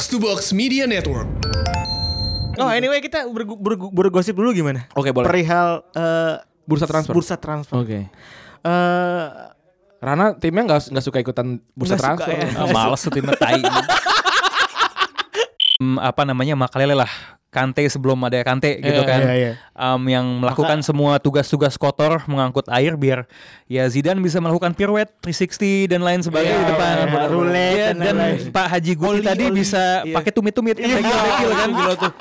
Box to Box Media Network. Oh anyway kita ber, ber, bergosip dulu gimana? Oke, boleh. Perihal eh, Bursa transfer. bursa transfer. Oke. Eh, Rana timnya nggak nggak suka ikutan bursa Nggak suka transfer. ya. Ah, males tuh timnya tai. Hmm, apa namanya Makalele lah Kante sebelum ada Kante gitu Iya, kan iya, iya. Em, yang melakukan semua tugas-tugas kotor mengangkut air biar ya Zidane bisa melakukan pirouette 360 dan lain sebagainya Iya, di depan iya, Benar, roulette Iya, dan dan. Pak Haji Guti Oli, tadi oli. bisa Iya. pakai tumit-tumit kan back heel, back heel kan Gila tuh.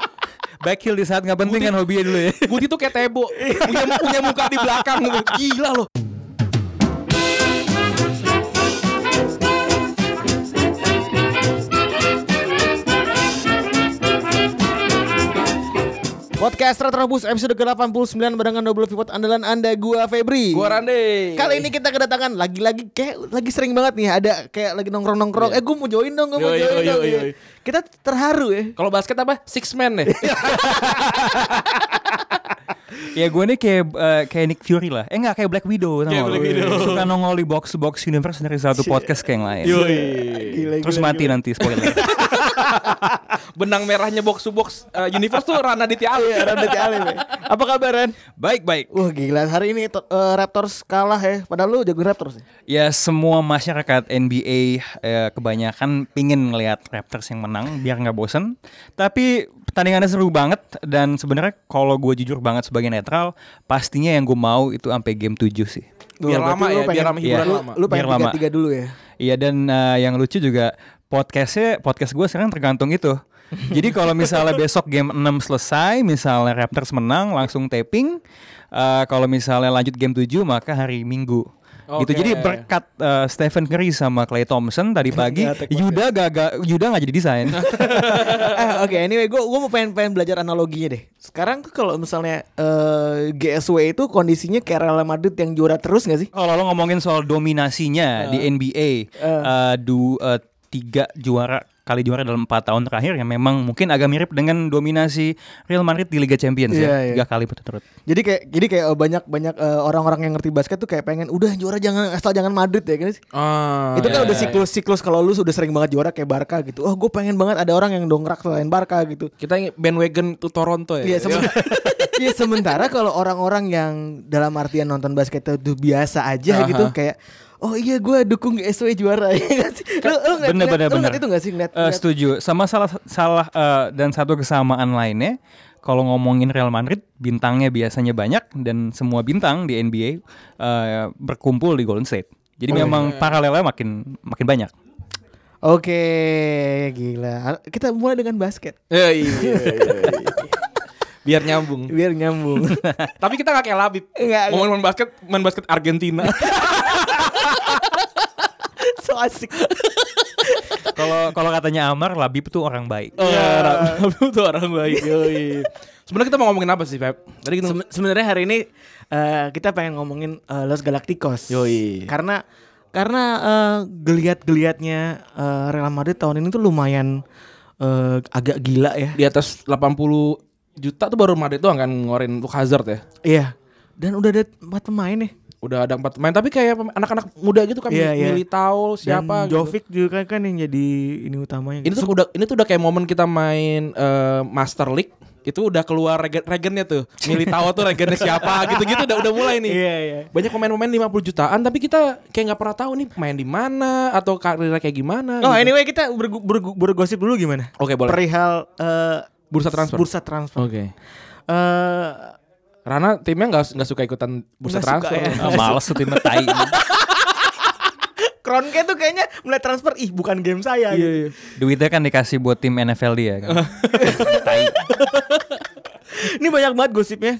back heel di saat nggak penting kan hobinya dulu ya Guti tuh kayak Tebo, punya punya muka di belakang gitu. Gila loh. Podcast Retrobus episode ke-89 barengan double pivot andalan Anda gua Febri. Gua Rande. Kali ini kita kedatangan lagi-lagi kayak lagi sering banget nih ada kayak lagi nongkrong-nongkrong. Eh gue mau join dong, gue mau Yoi, join yoi, dong. yoi, ya. yoi. Kita terharu ya. kalau basket apa? Six man deh. ya gue nih kayak eh, kayak Nick Fury lah eh nggak kayak Black Widow Kayak nggak Black? Widow. suka nongol di box box universe dari satu podcast kayak yang lain Gila, terus gila, mati gila. nanti spoiler Benang merahnya box to box uh, universe tuh Rana Ditya Ali. Iya, Randy Alim. ya. Apa kabar Ran? baik baik Wah gila hari ini eh, Raptors kalah ya. Padahal lu jago Raptors. ya? Ya semua masyarakat NBA eh, kebanyakan pingin ngelihat Raptors yang menang biar nggak bosen. Tapi pertandingannya seru banget dan sebenarnya kalau gue jujur banget sebagai netral, pastinya yang gue mau itu sampai game 7 sih. Biar Wah, lama berarti lu ya, biar pengen- lama hiburan lu, lama. Lu pengen Biar lama. tiga-tiga dulu ya. Iya dan eh, yang lucu juga podcastnya podcast gue sekarang tergantung itu. Jadi kalau misalnya besok game 6 selesai, misalnya Raptors menang langsung taping. Eh, kalau misalnya lanjut game 7 maka hari Minggu. Gitu. Oke. Jadi berkat eh, Stephen Curry sama Clay Thompson tadi pagi, take Yuda gagal Yuda nggak jadi desain. eh, Oke, anyway, gue gue mau pengen pengen belajar analoginya deh. Sekarang tuh kalau misalnya eh, GSW itu kondisinya kayak Real Madrid yang juara terus gak sih? Kalau lo ngomongin soal dominasinya di NBA, eh, du eh, tiga juara kali juara dalam empat tahun terakhir yang memang mungkin agak mirip dengan dominasi Real Madrid di Liga Champions Iya, ya, iya. tiga kali berturut-turut. Jadi kayak jadi kayak eh, banyak banyak eh, orang-orang yang ngerti basket tuh kayak pengen udah juara jangan asal jangan Madrid ya kan sih. Ah, itu kan iya, udah iya. siklus-siklus kalau lu sudah sering banget juara kayak Barca gitu. Oh, gue pengen banget ada orang yang dongkrak selain Barca gitu. Kita ingin bandwagon tuh Toronto ya. Iya sementara, iya, sementara kalau orang-orang yang dalam artian nonton basket itu biasa aja Aha. gitu kayak oh iya gue dukung SW juara ya sih? Lu, lu ngeliat- Bener, ngeliat- bener, lu ngeliat bener. itu gak sih ngeliat, Eh, ngeliat- setuju. Sama salah salah eh, dan satu kesamaan lainnya kalau ngomongin Real Madrid bintangnya biasanya banyak dan semua bintang di NBA eh, berkumpul di Golden State. Jadi memang paralelnya makin makin banyak. Oke, gila. Kita mulai dengan basket Iya, iya, iya, iya. Biar nyambung. biar nyambung. Tapi kita gak kayak Labib. Enggak, Ngomongin main basket, main basket Argentina. so asik. Kalau kalau katanya Amar, Labib tuh orang baik. Oh, ya, Labib tuh orang baik. Yoi. Sebenarnya kita mau ngomongin apa sih, Feb? Tadi kita Sem- sebenarnya hari ini eh, kita pengen ngomongin eh, Los Galacticos. Yoi. Karena karena eh, geliat-geliatnya eh, Real Madrid tahun ini tuh lumayan eh, agak gila ya. di atas 80 juta tuh baru Madrid tuh akan ngeluarin untuk Hazard ya. Iya. Dan udah ada empat pemain nih. Udah ada empat pemain tapi kayak anak-anak muda gitu kan iya. Militao siapa Dan gitu. Jovic juga kan, yang jadi ini utamanya. Ini gitu. tuh udah ini tuh udah kayak momen kita main eh, Master League itu udah keluar regen regennya tuh. Militao tuh regennya siapa gitu-gitu udah udah mulai nih. Iya iya. Banyak pemain-pemain 50 jutaan tapi kita kayak nggak pernah tahu nih main di mana atau karirnya kayak gimana. Oh gitu. anyway kita bergu- bergu- bergosip dulu gimana? Oke, boleh. Perihal eh, Bursa transfer. bursa transfer. Oke. Eh, Rana timnya nggak nggak suka ikutan bursa Nggak suka transfer. ya. Ah, males tuh timnya tai. Kronke tuh kayaknya mulai transfer ih bukan game saya Iya, gitu. iya. Duitnya kan dikasih buat tim NFL dia kan. tai. Ini banyak banget gosipnya.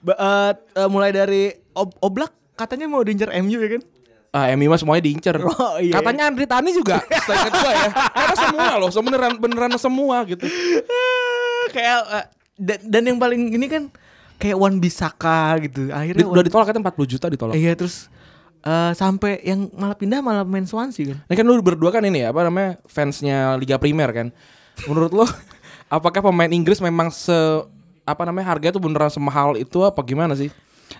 Ba- eh, eh, mulai dari Ob- Oblak katanya mau diincar MU ya kan? Ah, MU mah semuanya diincer. Oh, iya. Katanya Andri Tani juga. Seingat gua ya. Karena semua loh, beneran beneran semua gitu. Kayak eh, dan, dan yang paling ini kan kayak Wan Bisaka gitu. Di- Akhirnya udah Wan- ditolak kan 40 juta ditolak. Iya terus eh, sampai yang malah pindah malah main Swansea kan. Ini kan lu berdua kan ini ya, apa namanya? fansnya Liga Primer kan. Menurut lo apakah pemain Inggris memang se apa namanya harganya tuh beneran semahal itu apa gimana sih?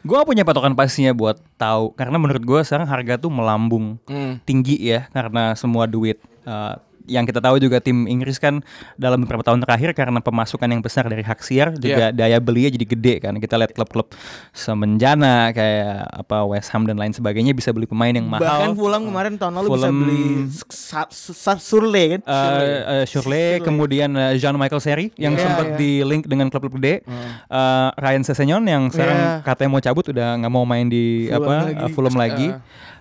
Gue punya patokan pastinya buat tahu karena menurut gue sekarang harga tuh melambung Hmm. tinggi ya karena semua duit uh, yang kita tahu juga tim Inggris kan dalam beberapa tahun terakhir karena pemasukan yang besar dari hak siar juga daya belinya jadi gede kan. Kita lihat klub-klub semenjana kayak apa West Ham dan lain sebagainya bisa beli pemain yang mahal. Bahkan Fulham kemarin tahun lalu bisa Fulham- beli sa- sa- Surle kan. Eh, eh, Shirley, kemudian eh, Jean Michael Seri yang Iya, sempat iya. di link dengan klub-klub gede, Eh, Ryan Sessegnon yang sekarang Iya. katanya mau cabut udah nggak mau main di Fulham apa lagi. eh, Fulham lagi.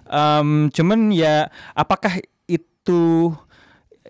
Em, cuman ya apakah itu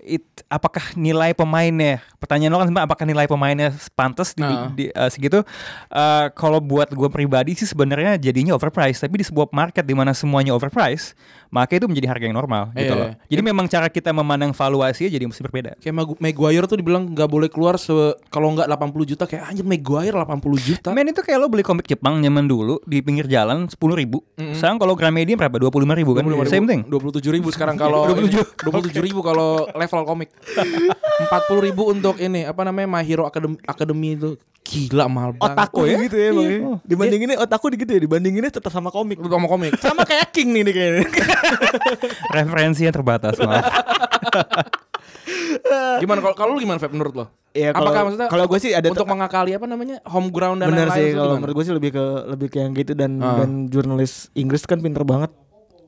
it- apakah nilai pemainnya? Pertanyaan lo kan sebenarnya apakah nilai pemainnya pantas di, Nah. di- eh, segitu? Eh, kalau buat gue pribadi sih sebenarnya jadinya overpriced. Tapi di sebuah market di mana semuanya overpriced, maka itu menjadi harga yang normal gitu Iya. loh. Jadi memang cara kita memandang valuasi jadi mesti berbeda. Kayak Mag- Maguire tuh dibilang nggak boleh keluar se kalau nggak 80 juta kayak anjir Maguire 80 juta. Men itu kayak lo beli komik Jepang zaman dulu di pinggir jalan sepuluh ribu. Sekarang kalau Gramedia berapa? Dua puluh lima ribu kan? Same thing. 27 ribu sekarang kalau 27 ribu kalau level komik 40 ribu untuk ini apa namanya My Hero Academy, Academy itu gila mahal banget Otaku gitu ya bang. Iya. ya. Dibandinginnya otaku gitu ya. Dibandinginnya tetap sama komik. Lu sama komik Sama kayak King nih, nih kayaknya. Referensinya terbatas maaf. gimana kalau kalau lu gimana Feb menurut lo Iya, kalau- apakah maksudnya kalau gue sih ada untuk mengakali apa namanya home ground dan Bener lain-lain sih kalau menurut gue sih lebih ke lebih ke yang gitu dan Ah. dan jurnalis Inggris kan pinter banget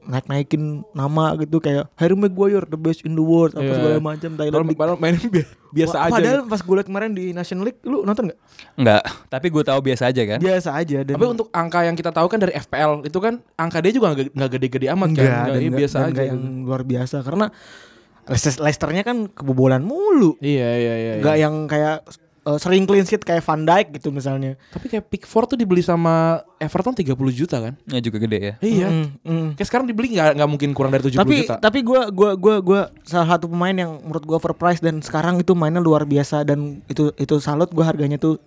naik naikin nama gitu kayak Harry Maguire the best in the world apa Iya. segala macam Thailand padahal main bi- biasa Wah, aja Padahal gitu. pas gue liat kemarin di National League lu nonton nggak? Enggak, tapi gue tahu biasa aja kan. Biasa aja dan tapi untuk angka yang kita tahu kan dari FPL itu kan angka dia juga nggak nggak gede-gede amat kan enggak, Nggak, dan iya, enggak- biasa dan aja enggak yang gitu. luar biasa karena Leicester- Leicesternya kan kebobolan mulu. iya iya iya, Enggak iya. yang kayak eh, sering clean sheet kayak Van Dijk gitu misalnya. tapi kayak Pickford tuh dibeli sama Everton 30 juta kan Ya juga gede ya. iya Mm, mm. Kayak sekarang dibeli nggak nggak mungkin kurang dari 70 tapi juta. tapi gue gua gua gua salah satu pemain yang menurut gue overpriced dan sekarang itu mainnya luar biasa dan itu itu salut gue harganya tuh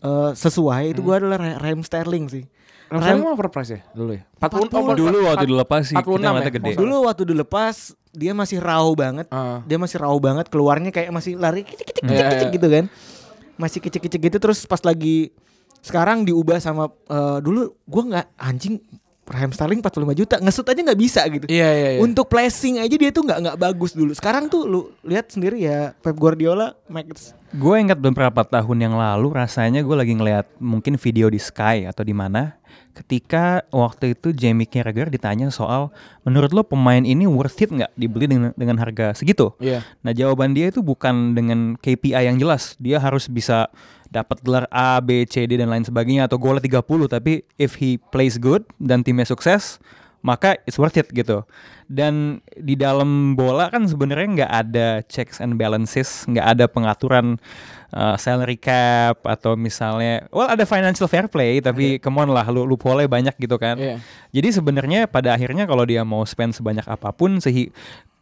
eh, sesuai itu gue adalah Ra- Raheem Sterling sih Ramsdale emang overprice ya dulu ya? 40, 40. Dulu waktu dilepas sih 46 kita ya? gede. dulu waktu dilepas dia masih raw banget Ah. dia masih raw banget keluarnya kayak masih lari kicik kicik kicik, Iya, kicik iya. gitu kan masih kicik gitu terus pas lagi sekarang diubah sama eh, dulu gue nggak anjing Raheem Sterling 45 juta ngesut aja nggak bisa gitu Iya iya iya. Untuk placing aja dia tuh nggak nggak bagus dulu. Sekarang tuh lu lihat sendiri ya Pep Guardiola make Gue ingat beberapa tahun yang lalu rasanya gue lagi ngeliat mungkin video di Sky atau di mana ketika waktu itu Jamie Carragher ditanya soal menurut lo pemain ini worth it nggak dibeli dengan dengan harga segitu? Iya. Nah jawaban dia itu bukan dengan KPI yang jelas. Dia harus bisa dapat gelar A, B, C, D dan lain sebagainya atau golnya 30 tapi if he plays good dan timnya sukses maka it's worth it gitu. Dan di dalam bola kan sebenarnya nggak ada checks and balances, nggak ada pengaturan uh, salary cap atau misalnya, well ada financial fair play tapi come on lah, lu loophole banyak gitu kan. Iya. Jadi sebenarnya pada akhirnya kalau dia mau spend sebanyak apa pun sehi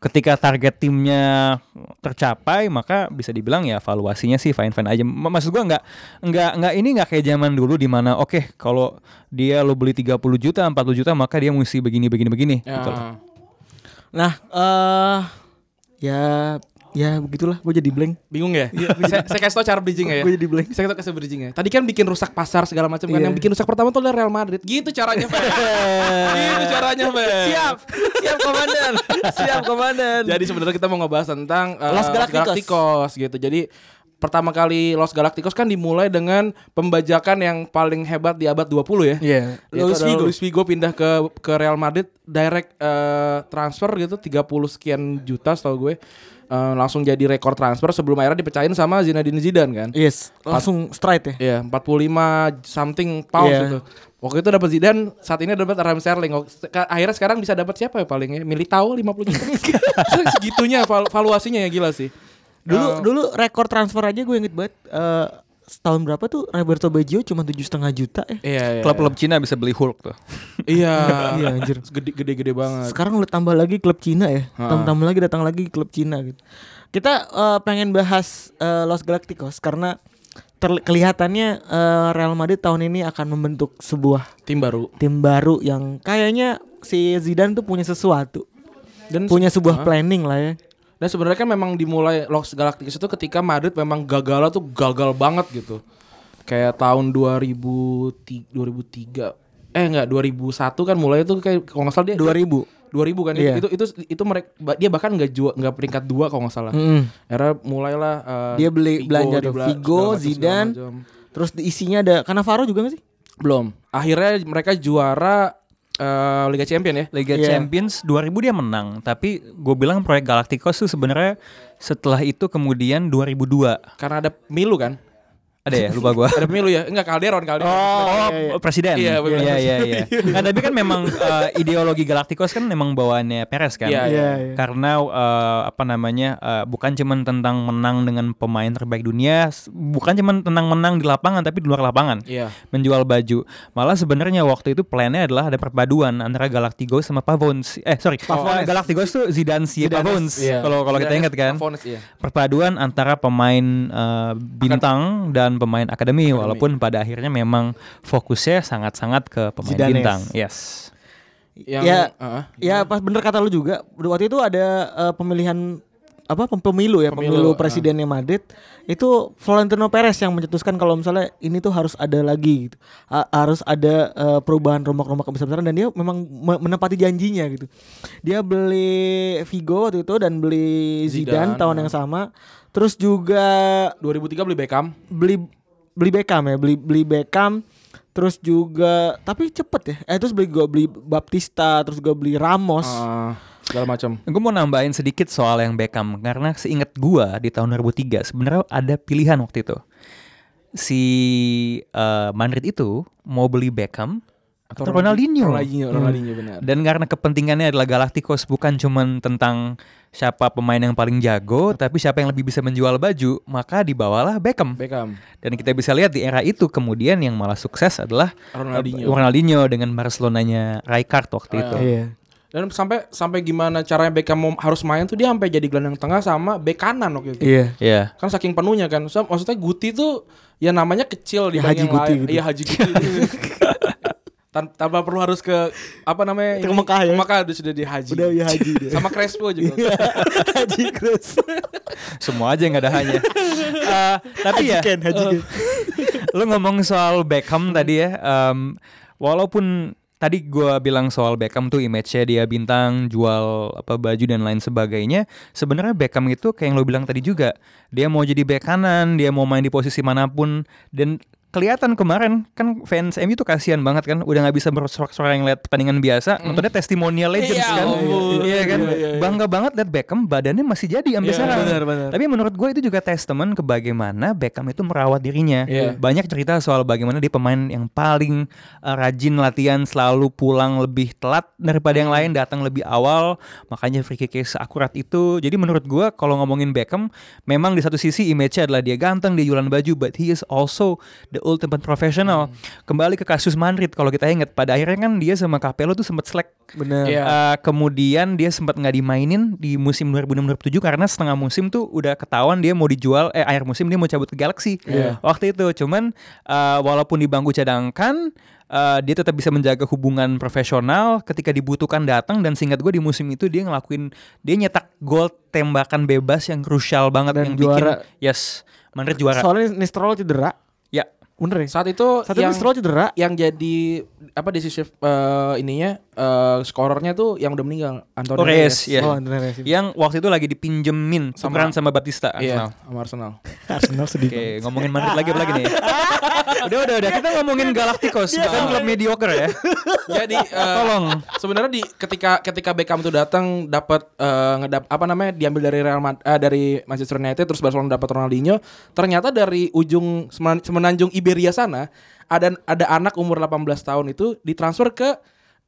ketika target timnya tercapai maka bisa dibilang ya valuasinya sih fine fine aja. Maksud gua nggak nggak nggak ini nggak kayak zaman dulu di mana oke kalau dia lo beli 30 juta 40 juta maka dia mesti begini begini begini Ya. gitu loh. Nah, eh ya ya begitulah gue jadi blank. Bingung ya? saya, saya kasih tau cara bridging ya. Gue jadi blank. Saya tau kasih bridging ya. Tadi kan bikin rusak pasar segala macam kan. Iya. Yang bikin rusak pertama tuh adalah Real Madrid. Gitu caranya, Fe. gitu caranya, Fe. Siap, siap komandan, siap komandan. Jadi sebenarnya kita mau ngebahas tentang uh, Los Galacticos. Galacticos, gitu. Jadi pertama kali Los Galacticos kan dimulai dengan pembajakan yang paling hebat di abad 20 ya. Iya, Yaitu Luis Figo. Luis Figo pindah ke ke Real Madrid direct eh, transfer gitu 30 sekian juta setahu gue. Eh, langsung jadi rekor transfer sebelum akhirnya dipecahin sama Zinedine Zidane kan. Yes, langsung straight ya. Iya, 45 something pounds Iya. gitu. Waktu itu dapat Zidane, saat ini dapat Raheem Sterling. Akhirnya sekarang bisa dapat siapa ya paling ya? Militao 50 juta. Segitunya val- valuasinya ya gila sih. Dulu dulu rekor transfer aja gue inget banget. eh setahun berapa tuh Roberto Baggio cuma tujuh setengah juta ya. Iya, iya. Klub-klub Cina bisa beli Hulk tuh. Iya. Iya, anjir. Gede gede gede banget. Sekarang lu tambah lagi klub Cina ya. Ha. Tambah, tambah lagi datang lagi klub Cina gitu. Kita eh, pengen bahas eh, Los Galacticos karena terli- kelihatannya eh, Real Madrid tahun ini akan membentuk sebuah Tim baru. tim baru yang kayaknya si Zidane tuh punya sesuatu. Dan Punya sebuah planning lah ya. Dan sebenarnya kan memang dimulai Los Galacticos itu ketika Madrid memang gagal tuh gagal banget gitu. Kayak tahun 2003, 2003 eh enggak 2001 kan mulai tuh kayak kalau nggak salah dia 2000. 2000 kan Iya. itu itu itu mereka dia bahkan nggak jual nggak peringkat dua kalau nggak salah. Mm. Era mulailah eh, Dia beli- belanja dia tuh, bela- Figo, macam, Zidane. Terus di isinya ada Cannavaro juga gak sih? Belum. Akhirnya mereka juara eh, Liga Champion ya. Liga Iya. Champions 2000 dia menang, tapi gue bilang proyek Galacticos tuh sebenarnya setelah itu kemudian 2002 Karena ada Milu kan. Ada ya lupa gue. Ada Milu ya? Enggak Calderon, Calderon. Oh, iya, iya. presiden. Iya, benar. iya, iya, iya. Nah, tapi kan memang eh, ideologi Galacticos kan memang bawaannya Perez kan. Iya, Iya, iya. Karena eh, apa namanya? eh, bukan cuman tentang menang dengan pemain terbaik dunia, bukan cuman tentang menang di lapangan tapi di luar lapangan. Iya. Menjual baju. Malah sebenarnya waktu itu plannya adalah ada perpaduan antara Galacticos sama Pavons. Eh, sorry. Pavones. Galacticos tuh Zidane si Pavons. Iya. Kalau kalau kita ingat kan. Pavones, iya. perpaduan antara pemain eh, bintang dan pemain akademi, walaupun pada akhirnya memang fokusnya sangat-sangat ke pemain Zidane. bintang. Yes. Yang Ya, heeh. Ya pas bener kata lu juga Waktu itu ada eh, pemilihan apa pem- pemilu ya Pemilu, pemilu, ah. presidennya Madrid itu Florentino Perez yang mencetuskan kalau misalnya ini tuh harus ada lagi gitu. Ha- harus ada eh, perubahan rombak-rombak besar-besaran dan dia memang me- menepati janjinya gitu. Dia beli Vigo waktu itu dan beli Zidane, Zidane, tahun ah. yang sama. Terus juga 2003 beli Beckham. beli beli Beckham ya beli beli Beckham. Terus juga tapi cepet ya. Eh terus beli gue beli Baptista terus gue beli Ramos. Eh, segala macam. Gue mau nambahin sedikit soal yang Beckham karena seingat gua di tahun 2003 sebenarnya ada pilihan waktu itu. Si eh, Madrid itu mau beli Beckham atau, Ronaldinho. Ronaldinho, Ronaldinho benar. Dan karena kepentingannya adalah Galacticos bukan cuman tentang siapa pemain yang paling jago, tapi siapa yang lebih bisa menjual baju, maka dibawalah Beckham. Beckham. Dan kita bisa lihat di era itu kemudian yang malah sukses adalah Ronaldinho. uh, Ronaldinho dengan Barcelonanya Rijkaard waktu itu. Iya. Dan sampai sampai gimana caranya Beckham mau- harus main tuh dia sampai jadi gelandang tengah sama bek kanan waktu itu. Iya. Iya. Kan saking penuhnya kan. So, maksudnya Guti tuh ya namanya kecil di Ya, Haji yang Guti gitu. Iya Haji Guti. Tan- tanpa perlu harus ke apa namanya Ke Mekah ya? Ke Mekah udah sudah di haji. Udah ya haji dia. Sama Crespo juga. haji Cruz. Semua aja nggak ada hanya. Eh, tapi ya, Ken, haji Ken. lu ngomong soal Beckham tadi ya. em, walaupun tadi gua bilang soal Beckham tuh image-nya dia bintang, jual apa baju dan lain sebagainya. Sebenarnya Beckham itu kayak yang lo bilang tadi juga. Dia mau jadi bek kanan, dia mau main di posisi mana pun dan kelihatan kemarin kan fans MU tuh kasihan banget kan udah nggak bisa bersorak-sorak yang lihat pertandingan biasa nontonnya testimonial legends Iya kan ampun. iya kan Iya, iya, iya. bangga banget lihat Beckham badannya masih jadi sampai Iya, sekarang benar, benar. tapi menurut gue itu juga testament ke bagaimana Beckham itu merawat dirinya. Iya. Banyak cerita soal bagaimana dia pemain yang paling uh, rajin latihan, selalu pulang lebih telat daripada yang lain, datang lebih awal, makanya free kick seakurat itu. Jadi menurut gue kalau ngomongin Beckham, memang di satu sisi image-nya adalah dia ganteng, dia jualan baju, but he is also the ultimate professional. Kembali ke kasus Madrid, kalau kita ingat pada akhirnya kan dia sama Capello tuh sempat selek Bener. Iya. Uh, kemudian dia sempat nggak dimainin di musim 2006-2007 karena setengah musim tuh udah ketahuan dia mau dijual eh akhir musim dia mau cabut ke Galaxy Iya. waktu itu cuman uh, walaupun di bangku cadangkan uh, dia tetap bisa menjaga hubungan profesional ketika dibutuhkan datang dan singkat gue di musim itu dia ngelakuin dia nyetak gol tembakan bebas yang krusial banget Dan yang juara. bikin yes Madrid juara Soalnya Nistrol cedera. Ya Bener ya? Saat itu Saat itu yang Nistrol cedera. yang jadi apa decisive eh, ininya eh, skorernya tuh yang udah meninggal Antonio Oh, Reyes, Reyes. iya. Oh, Andre Reyes. yang waktu itu lagi dipinjemin Sama- tukeran sama Batista Iya, Arsenal. sama Arsenal. Arsenal sedih. Oke, ngomongin Madrid lagi apa lagi nih? udah, udah, udah. Kita ngomongin Galacticos, bukan klub mediocre ya. Jadi eh, Tolong. sebenarnya di ketika ketika Beckham tuh datang dapat eh, ngedap apa namanya diambil dari Real Mad- eh, dari Manchester United terus Barcelona dapat Ronaldinho ternyata dari ujung semen- semenanjung Iberia sana ada ada anak umur 18 tahun itu ditransfer ke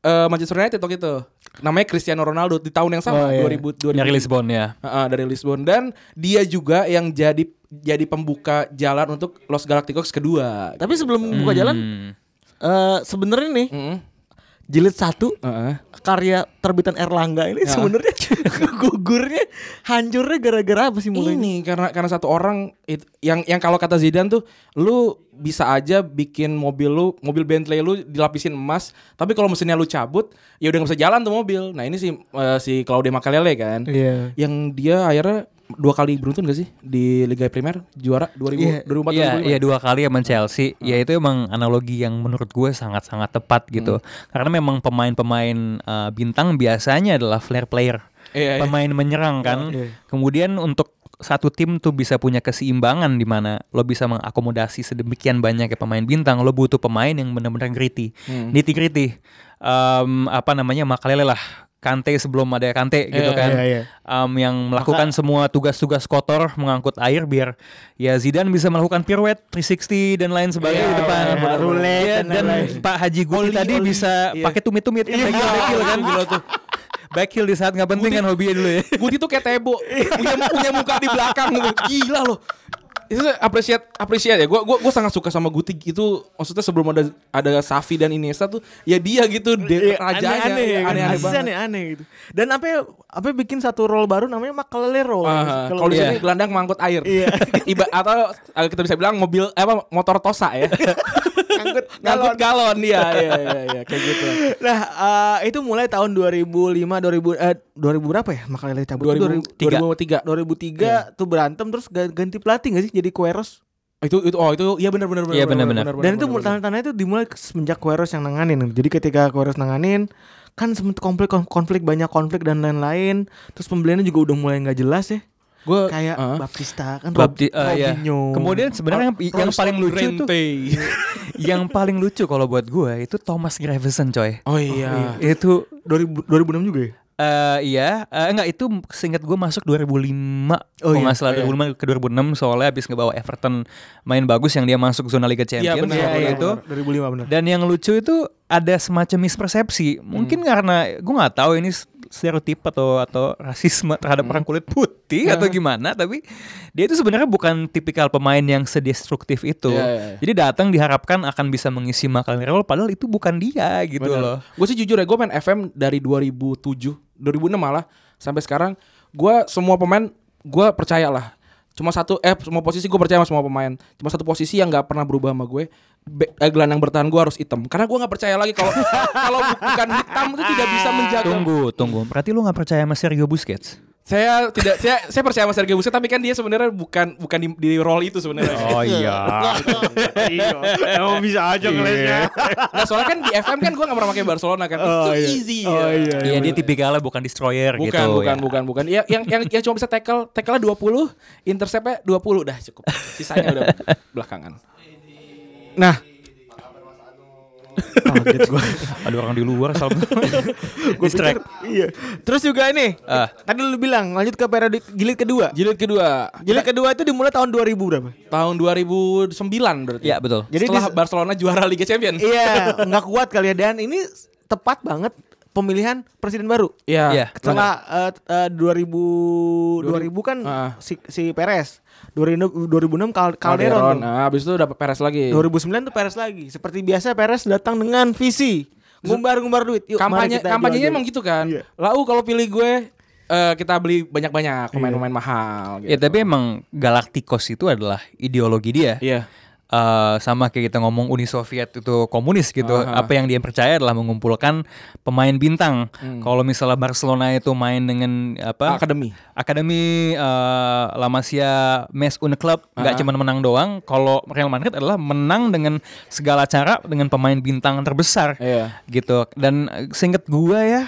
eh, Manchester United waktu itu namanya Cristiano Ronaldo di tahun yang Oh, sama iya. 2000 2000 Dari Lisbon ya. Heeh, dari Lisbon dan dia juga yang jadi jadi pembuka jalan untuk Los Galacticos kedua. Tapi sebelum buka jalan, Hmm. eh sebenarnya nih Heeh. Jilid satu Heeh. karya terbitan Erlangga ini Ya. sebenarnya gugurnya hancurnya gara-gara apa sih mulainya? Ini karena karena satu orang it- yang yang kalau kata Zidane tuh lu bisa aja bikin mobil lu mobil Bentley lu dilapisin emas tapi kalau mesinnya lu cabut ya udah nggak bisa jalan tuh mobil. Nah ini si eh, si Claudio Makalele kan Iya. yang dia akhirnya dua kali beruntun gak sih di Liga Primer juara 2000 Iya. 2004 Iya, 2005? iya dua kali sama Chelsea. Ya itu emang analogi yang menurut gue sangat-sangat tepat gitu. Karena memang pemain-pemain uh, bintang biasanya adalah flair player. Iya, iya. Pemain menyerang kan. Iya. Kemudian untuk satu tim tuh bisa punya keseimbangan di mana lo bisa mengakomodasi sedemikian banyak ya pemain bintang, lo butuh pemain yang benar-benar gritty, Hmm. nitty gritty. Em, apa namanya Makalele lah, Kante sebelum ada Kante gitu Iya, kan, iya, iya. Em, yang melakukan semua tugas-tugas kotor mengangkut air biar ya Zidane bisa melakukan pirouette 360 dan lain sebagainya Iya, di depan. iya, benar, Roulette benar. dan, Dan. Pak Haji Guti Oli, tadi oli. bisa Iya. pakai tumit-tumit kan, back heel, back heel kan. Gila tuh. Back heel di saat nggak penting kan hobinya dulu ya. Guti tuh kayak Tebo punya, punya muka di belakang gitu. Gila loh. Itu apresiat apresiat ya. Gua gua gua sangat suka sama Guti itu maksudnya sebelum ada ada Safi dan Iniesta tuh ya dia gitu de, Iya, rajanya aneh-aneh, kan? aneh-aneh Asli banget. aneh-aneh gitu. Dan apa apa bikin satu role baru namanya Makalele role. Ah, kalau di Iya. sini gelandang mengangkut air. Iya. Iba atau eh, kita bisa bilang mobil eh, apa motor Tosa ya. Ngangkut Ngangkut galon dia. Iya iya iya kayak gitu. Nah, eh, itu mulai tahun 2005 2000 eh 2000 berapa ya Makalele cabut? 2003. 2003 tuh berantem terus ga- ganti pelatih gak sih jadi Queros? Itu itu oh itu iya benar benar Iya, benar-benar. Dan itu tanda-tandanya itu dimulai semenjak Queros yang nanganin. Jadi ketika Queros nanganin kan sempet konflik konflik banyak konflik dan lain-lain. Terus pembeliannya juga udah mulai nggak jelas ya. Gue Kayak ah. Baptista kan Bapti, Rob- eh, iya. Robinho. Kemudian sebenarnya yang, yang paling lucu tuh yang paling lucu kalau buat gue itu Thomas Gravesen coy. Oh iya. Itu 2000 2006 juga ya? eh iya, eh, enggak itu seingat gue masuk 2005 Oh kalau iya, salah iya. 2005 ke 2006 soalnya habis ngebawa Everton main bagus yang dia masuk zona Liga Champions benar, ya, benar, itu. benar. 2005 benar. Dan yang lucu itu ada semacam mispersepsi. Mungkin karena gue nggak tahu ini stereotip atau atau rasisme terhadap orang kulit putih atau gimana, tapi dia itu sebenarnya bukan tipikal pemain yang sedestruktif itu. Iya, iya, iya. Jadi datang diharapkan akan bisa mengisi Makalele role padahal itu bukan dia gitu loh. Gue sih jujur ya, gue main FM dari 2007, 2006 malah sampai sekarang. Gue semua pemain gue percaya lah. Cuma satu, eh semua posisi gue percaya sama semua pemain. Cuma satu posisi yang nggak pernah berubah sama gue. Be, eh, gelandang bertahan gue harus hitam. Karena gue nggak percaya lagi kalau kalau bukan hitam itu tidak bisa menjaga. Tunggu, tunggu. Berarti lu nggak percaya sama Sergio Busquets? Saya tidak, saya saya percaya sama Sergio Busquets, tapi kan dia sebenarnya bukan bukan di, di role itu sebenarnya. Oh iya. Iya. Emang bisa aja ngelesnya. Nah soalnya kan di FM kan gue nggak pernah pakai Barcelona kan. Oh, itu iya. easy. Oh, ya. iya. Iya dia tipikalnya bukan destroyer Bukan, gitu. bukan, ya. bukan, bukan. Ya, yang yang yang cuma bisa tackle, tackle 20, interceptnya 20 udah cukup. Sisanya udah belakangan. Nah, Kaget gua. Ada orang di luar Distract. pikir- Iya. Terus juga ini. Ah. Tadi lu bilang lanjut ke periode jilid kedua. Jilid kedua, Jilid kedua itu dimulai tahun 2000 berapa? tahun 2009 berarti. Iya betul. Jadi Setelah di- Barcelona juara Liga Champions. Iya, nggak kuat kali ya dan ini tepat banget pemilihan presiden baru. Iya. Iya. Setelah eh, eh, 2000 2000 kan Ah. si si Perez. 2006 2006 Cal- Calderon. Calderon. Nah, habis itu dapat Perez lagi. 2009 tuh Perez lagi. Seperti biasa Perez datang dengan visi ngumbar-ngumbar duit. Yuk, kampanye kita kampanyenya emang gitu kan. Iya. Lau kalau pilih gue eh, kita beli banyak-banyak pemain-pemain mahal Ya gitu. tapi emang Galacticos itu adalah ideologi dia. Iya. Eh, sama kayak kita ngomong Uni Soviet itu komunis gitu. Aha. Apa yang dia percaya adalah mengumpulkan pemain bintang. Kalau misalnya Barcelona itu main dengan apa? Akademi. Akademi eh, La Masia Mes Une Club nggak cuma menang doang. Kalau Real Madrid adalah menang dengan segala cara dengan pemain bintang terbesar Iya. gitu. Dan seinget gue ya,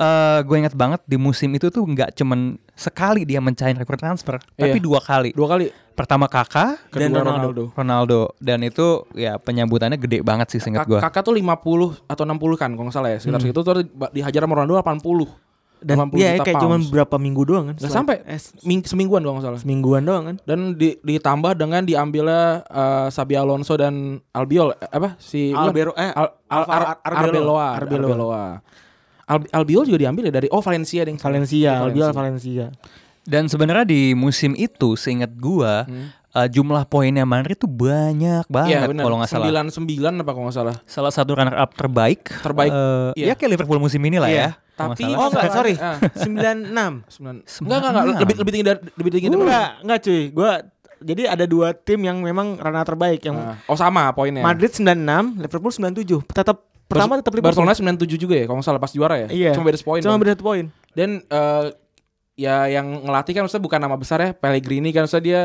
eh gue inget banget di musim itu tuh nggak cuman sekali dia mencahin rekor transfer, tapi Iya. dua kali. Dua kali. Pertama Kakak Kedua Dan Ronaldo. Ronaldo dan itu ya penyambutannya gede banget sih seinget gue. Kakak tuh 50 atau 60 kan kalau nggak salah ya. Sekitar segitu tuh dihajar sama Ronaldo 80. dan 80 iya juta kayak pounds. cuman berapa minggu doang kan? Nggak sampai eh, Ming- semingguan kalau nggak salah. semingguan doang kan? Dan di, ditambah dengan diambilnya eh, Sabi Alonso dan Albiol eh, apa si Albero eh Al, Al, Alva- Ar- Arbeloa. Arbeloa, Arbeloa. Albiol juga diambil ya dari oh Valencia deh. Valencia, Valencia. Albiol Valencia. Dan sebenarnya di musim itu seinget gua eh, jumlah poinnya Madrid tuh banyak Iya banget benar. kalau nggak salah. 99 apa kalau nggak salah. Salah satu runner up terbaik. Terbaik, eh, iya. ya kayak Liverpool musim ini lah Iya, ya. kalau Tapi nggak Oh enggak, sorry. 96. Sembilan- Enggak enggak enggak lebih lebih tinggi dari lebih tinggi dari Enggak, enggak cuy. Gua jadi ada dua tim yang memang runner terbaik yang Ah. Oh sama poinnya. Madrid 96, Liverpool 97. Tetap pertama tetap Liverpool. Barcelona 97 juga ya kalau nggak salah pas juara ya. Iya. Cuma beda poin. Cuma beda poin. Dan eh, ya yang ngelatih kan maksudnya bukan nama besar ya Pellegrini kan maksudnya dia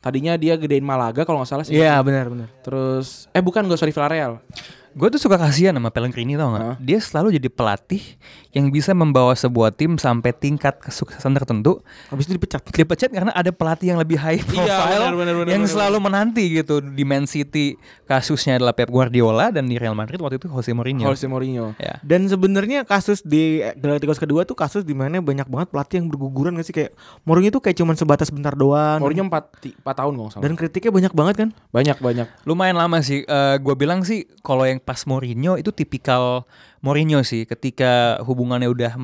tadinya dia gedein Malaga kalau nggak salah sih. Iya benar benar. Terus eh bukan gue sorry Villarreal. Gue tuh suka kasihan sama Pellegrini tau gak? Dia selalu jadi pelatih yang bisa membawa sebuah tim sampai tingkat kesuksesan tertentu. Habis itu dipecat. Dipecat karena ada pelatih yang lebih high profile benar, benar, benar, yang benar, selalu menanti gitu. Di Man City kasusnya adalah Pep Guardiola dan di Real Madrid waktu itu Jose Mourinho. Jose Mourinho. Ya. Dan sebenarnya kasus di Galacticos kedua tuh kasus di mana banyak banget pelatih yang berguguran gak sih kayak Mourinho tuh kayak cuman sebatas bentar doang. Mourinho 4 4 tahun nggak salah. Dan kritiknya banyak banget kan? banyak banyak. Lumayan lama sih. Eh gue bilang sih kalau yang pas Mourinho itu tipikal Mourinho sih. Ketika hubungannya udah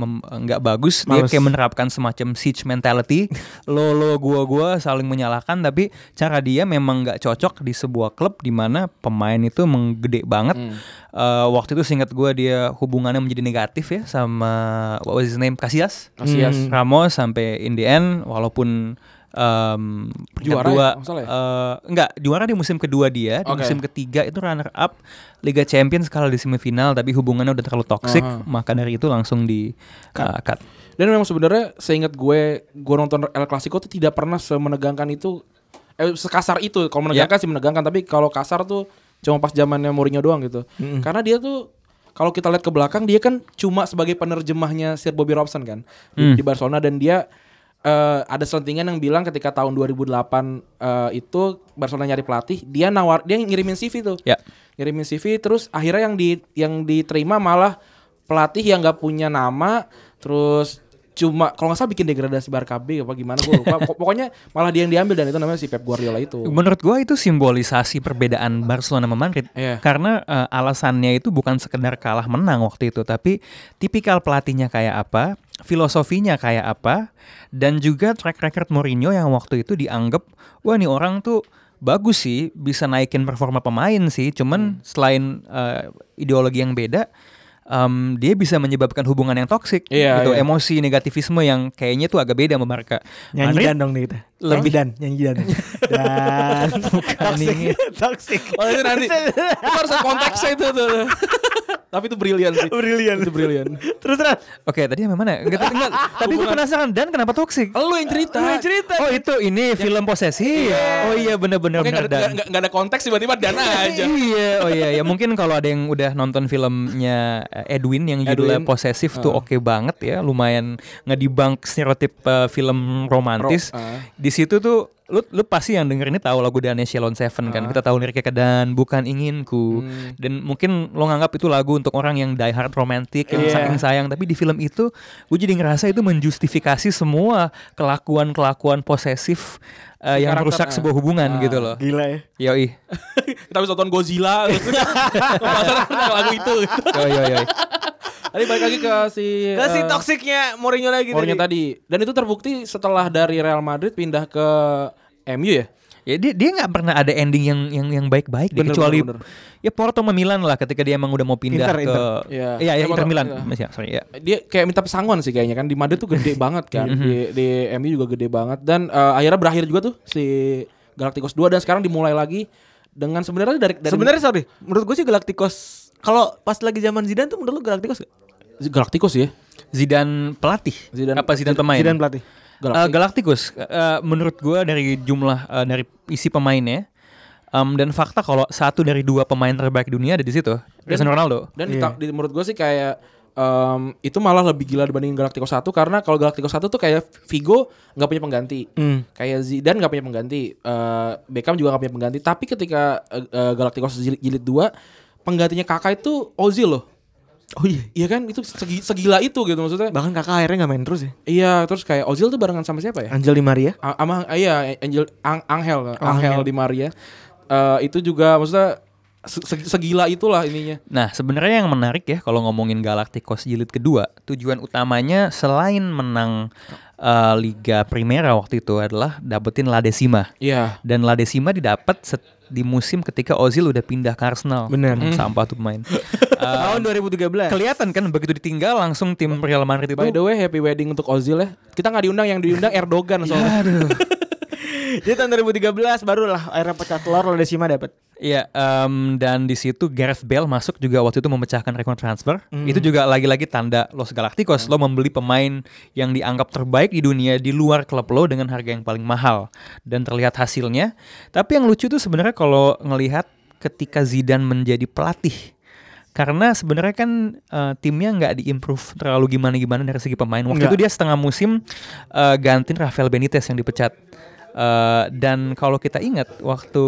nggak bagus, Males. dia kayak menerapkan semacam siege mentality. lo lo gua gua saling menyalahkan, tapi cara dia memang nggak cocok di sebuah klub di mana pemain itu menggede banget. Eh, waktu itu singkat gua dia hubungannya menjadi negatif ya sama what was his name Casillas. Casillas. Hmm. Ramos sampai in the end walaupun peringkat Juara ya, dua nggak salah ya? eh, enggak juara di musim kedua dia di Oke. musim ketiga itu runner up Liga Champions kalah di semifinal tapi hubungannya udah terlalu toksik Aha. maka dari itu langsung di uh, cut. Dan memang sebenarnya seingat gue gue nonton El Clasico tuh tidak pernah semenegangkan itu eh sekasar itu. Kalau menegangkan sih menegangkan tapi kalau kasar tuh cuma pas zamannya Mourinho doang gitu. Karena dia tuh kalau kita lihat ke belakang dia kan cuma sebagai penerjemahnya Sir Bobby Robson kan di, di Barcelona dan dia eh, ada selentingan yang bilang ketika tahun 2008 eh, itu Barcelona nyari pelatih, dia nawar dia ngirimin CV tuh. Ya. Ngirimin CV terus akhirnya yang di yang diterima malah pelatih yang nggak punya nama terus cuma kalau nggak salah bikin degradasi Barca B apa gimana gue lupa Pok- pokoknya malah dia yang diambil dan itu namanya si Pep Guardiola itu Menurut gua itu simbolisasi perbedaan Barcelona sama Madrid. Iya. Karena eh, alasannya itu bukan sekedar kalah menang waktu itu, tapi tipikal pelatihnya kayak apa, filosofinya kayak apa, dan juga track record Mourinho yang waktu itu dianggap wah nih orang tuh bagus sih, bisa naikin performa pemain sih. Cuman selain eh, ideologi yang beda, em, dia bisa menyebabkan hubungan yang toksik Iya, gitu, iya. emosi negativisme yang kayaknya tuh agak beda sama Barca. Nyanyi Madrid dan dong nih kita. Lebih dan nyanyi dan. Dan toxic. toxic. oh itu nanti itu harus konteksnya itu tuh tapi itu brilian sih Brilian. itu brilian Terus terus. Oke, tadi yang mana? Enggak, enggak. Tadi gue penasaran dan kenapa toksik? lu yang cerita Lu yang cerita. Oh itu ini film posesi. Oh iya bener-bener bener ada, dan. nggak- nggak ada konteks tiba-tiba dana aja Iya, oh iya ya mungkin kalau ada yang udah nonton filmnya eh, Edwin yang judulnya Edwin. Posesif tuh oke banget ya, lumayan ngedibunk stereotip eh, film romantis. Ro- ah. Di situ tuh lu lu pasti yang denger ini tahu lagu Dane Shalon Seven kan. Kita tahu liriknya Dan bukan inginku. Dan mungkin lo nganggap itu lagu untuk orang yang die hard romantic yang Iya. saking sayang, tapi di film itu gue jadi ngerasa itu menjustifikasi semua kelakuan-kelakuan posesif Si yang merusak ah. sebuah hubungan gitu loh. Gila ya. Yoi. kita bisa nonton Godzilla Masalah lagu itu Yoi yoi yoi. Tadi balik lagi ke si Gak sih eh, toksiknya Mourinho lagi Mourinho tadi. tadi dan itu terbukti setelah dari Real Madrid pindah ke MU ya Ya dia dia nggak pernah ada ending yang yang yang baik-baik deh, Bener, kecuali bener, bener. ya Porto sama Milan lah ketika dia emang udah mau pindah Inter, ke Inter. Iya. Iya, ya, Sama Inter Porto, Milan. iya. Mas ya, sorry ya. dia kayak minta pesangon sih kayaknya kan di Madrid tuh gede banget kan di di MU juga gede banget dan eh, akhirnya berakhir juga tuh si Galacticos 2 dan sekarang dimulai lagi dengan sebenarnya dari, dari Sebenarnya sorry, menurut gue sih Galacticos kalau pas lagi zaman Zidane tuh menurut lu Galacticos gak? Galacticos ya Zidane pelatih. Zidane- apa Zidane pemain? Zidane pelatih. Eh, Galacticos eh, menurut gua dari jumlah eh, dari isi pemainnya em, dan fakta kalau satu dari dua pemain terbaik dunia ada di situ. Cristiano Ronaldo. dan di, ta- di- menurut gue sih kayak em, itu malah lebih gila dibanding Galacticos 1 karena kalau Galacticos 1 tuh kayak Vigo nggak punya pengganti Hmm. kayak Zidane nggak punya pengganti eh, Beckham juga nggak punya pengganti tapi ketika eh, eh, Galacticos jilid, jilid 2 penggantinya kakak itu Ozil loh Oh iya. Iya kan itu segi- segila itu gitu maksudnya. Bahkan kakak akhirnya gak main terus ya. Iya, terus kayak Ozil tuh barengan sama siapa ya? Angel Di Maria. A- Sama ah, iya Angel Ang- Angel Angel Angel. di Maria. Eh, itu juga maksudnya se- se- segila itulah ininya. Nah, sebenarnya yang menarik ya kalau ngomongin Galacticos jilid kedua, tujuan utamanya selain menang eh, Liga Primera waktu itu adalah dapetin La Decima. Iya. Dan La Decima didapat set- di musim ketika Ozil udah pindah ke Arsenal. Bener. Hmm, Sampah tuh pemain. Tahun 2013. kelihatan kan begitu ditinggal langsung tim Real Madrid itu By the way, happy wedding untuk Ozil ya. Kita nggak diundang yang diundang Erdogan soalnya. Aduh. Jadi tahun 2013 barulah era pecah telur Ledesima dapat. Iya, em, dan di situ Gareth Bale masuk juga waktu itu memecahkan rekor transfer. Itu juga lagi-lagi tanda Los Galacticos. Lo membeli pemain yang dianggap terbaik di dunia di luar klub lo dengan harga yang paling mahal dan terlihat hasilnya. Tapi yang lucu tuh sebenarnya kalau ngelihat ketika Zidane menjadi pelatih. Karena sebenarnya kan eh, timnya nggak diimprove terlalu gimana-gimana dari segi pemain. Waktu Nggak. itu dia setengah musim eh, gantiin Rafael Benitez yang dipecat. Eh, dan kalau kita ingat waktu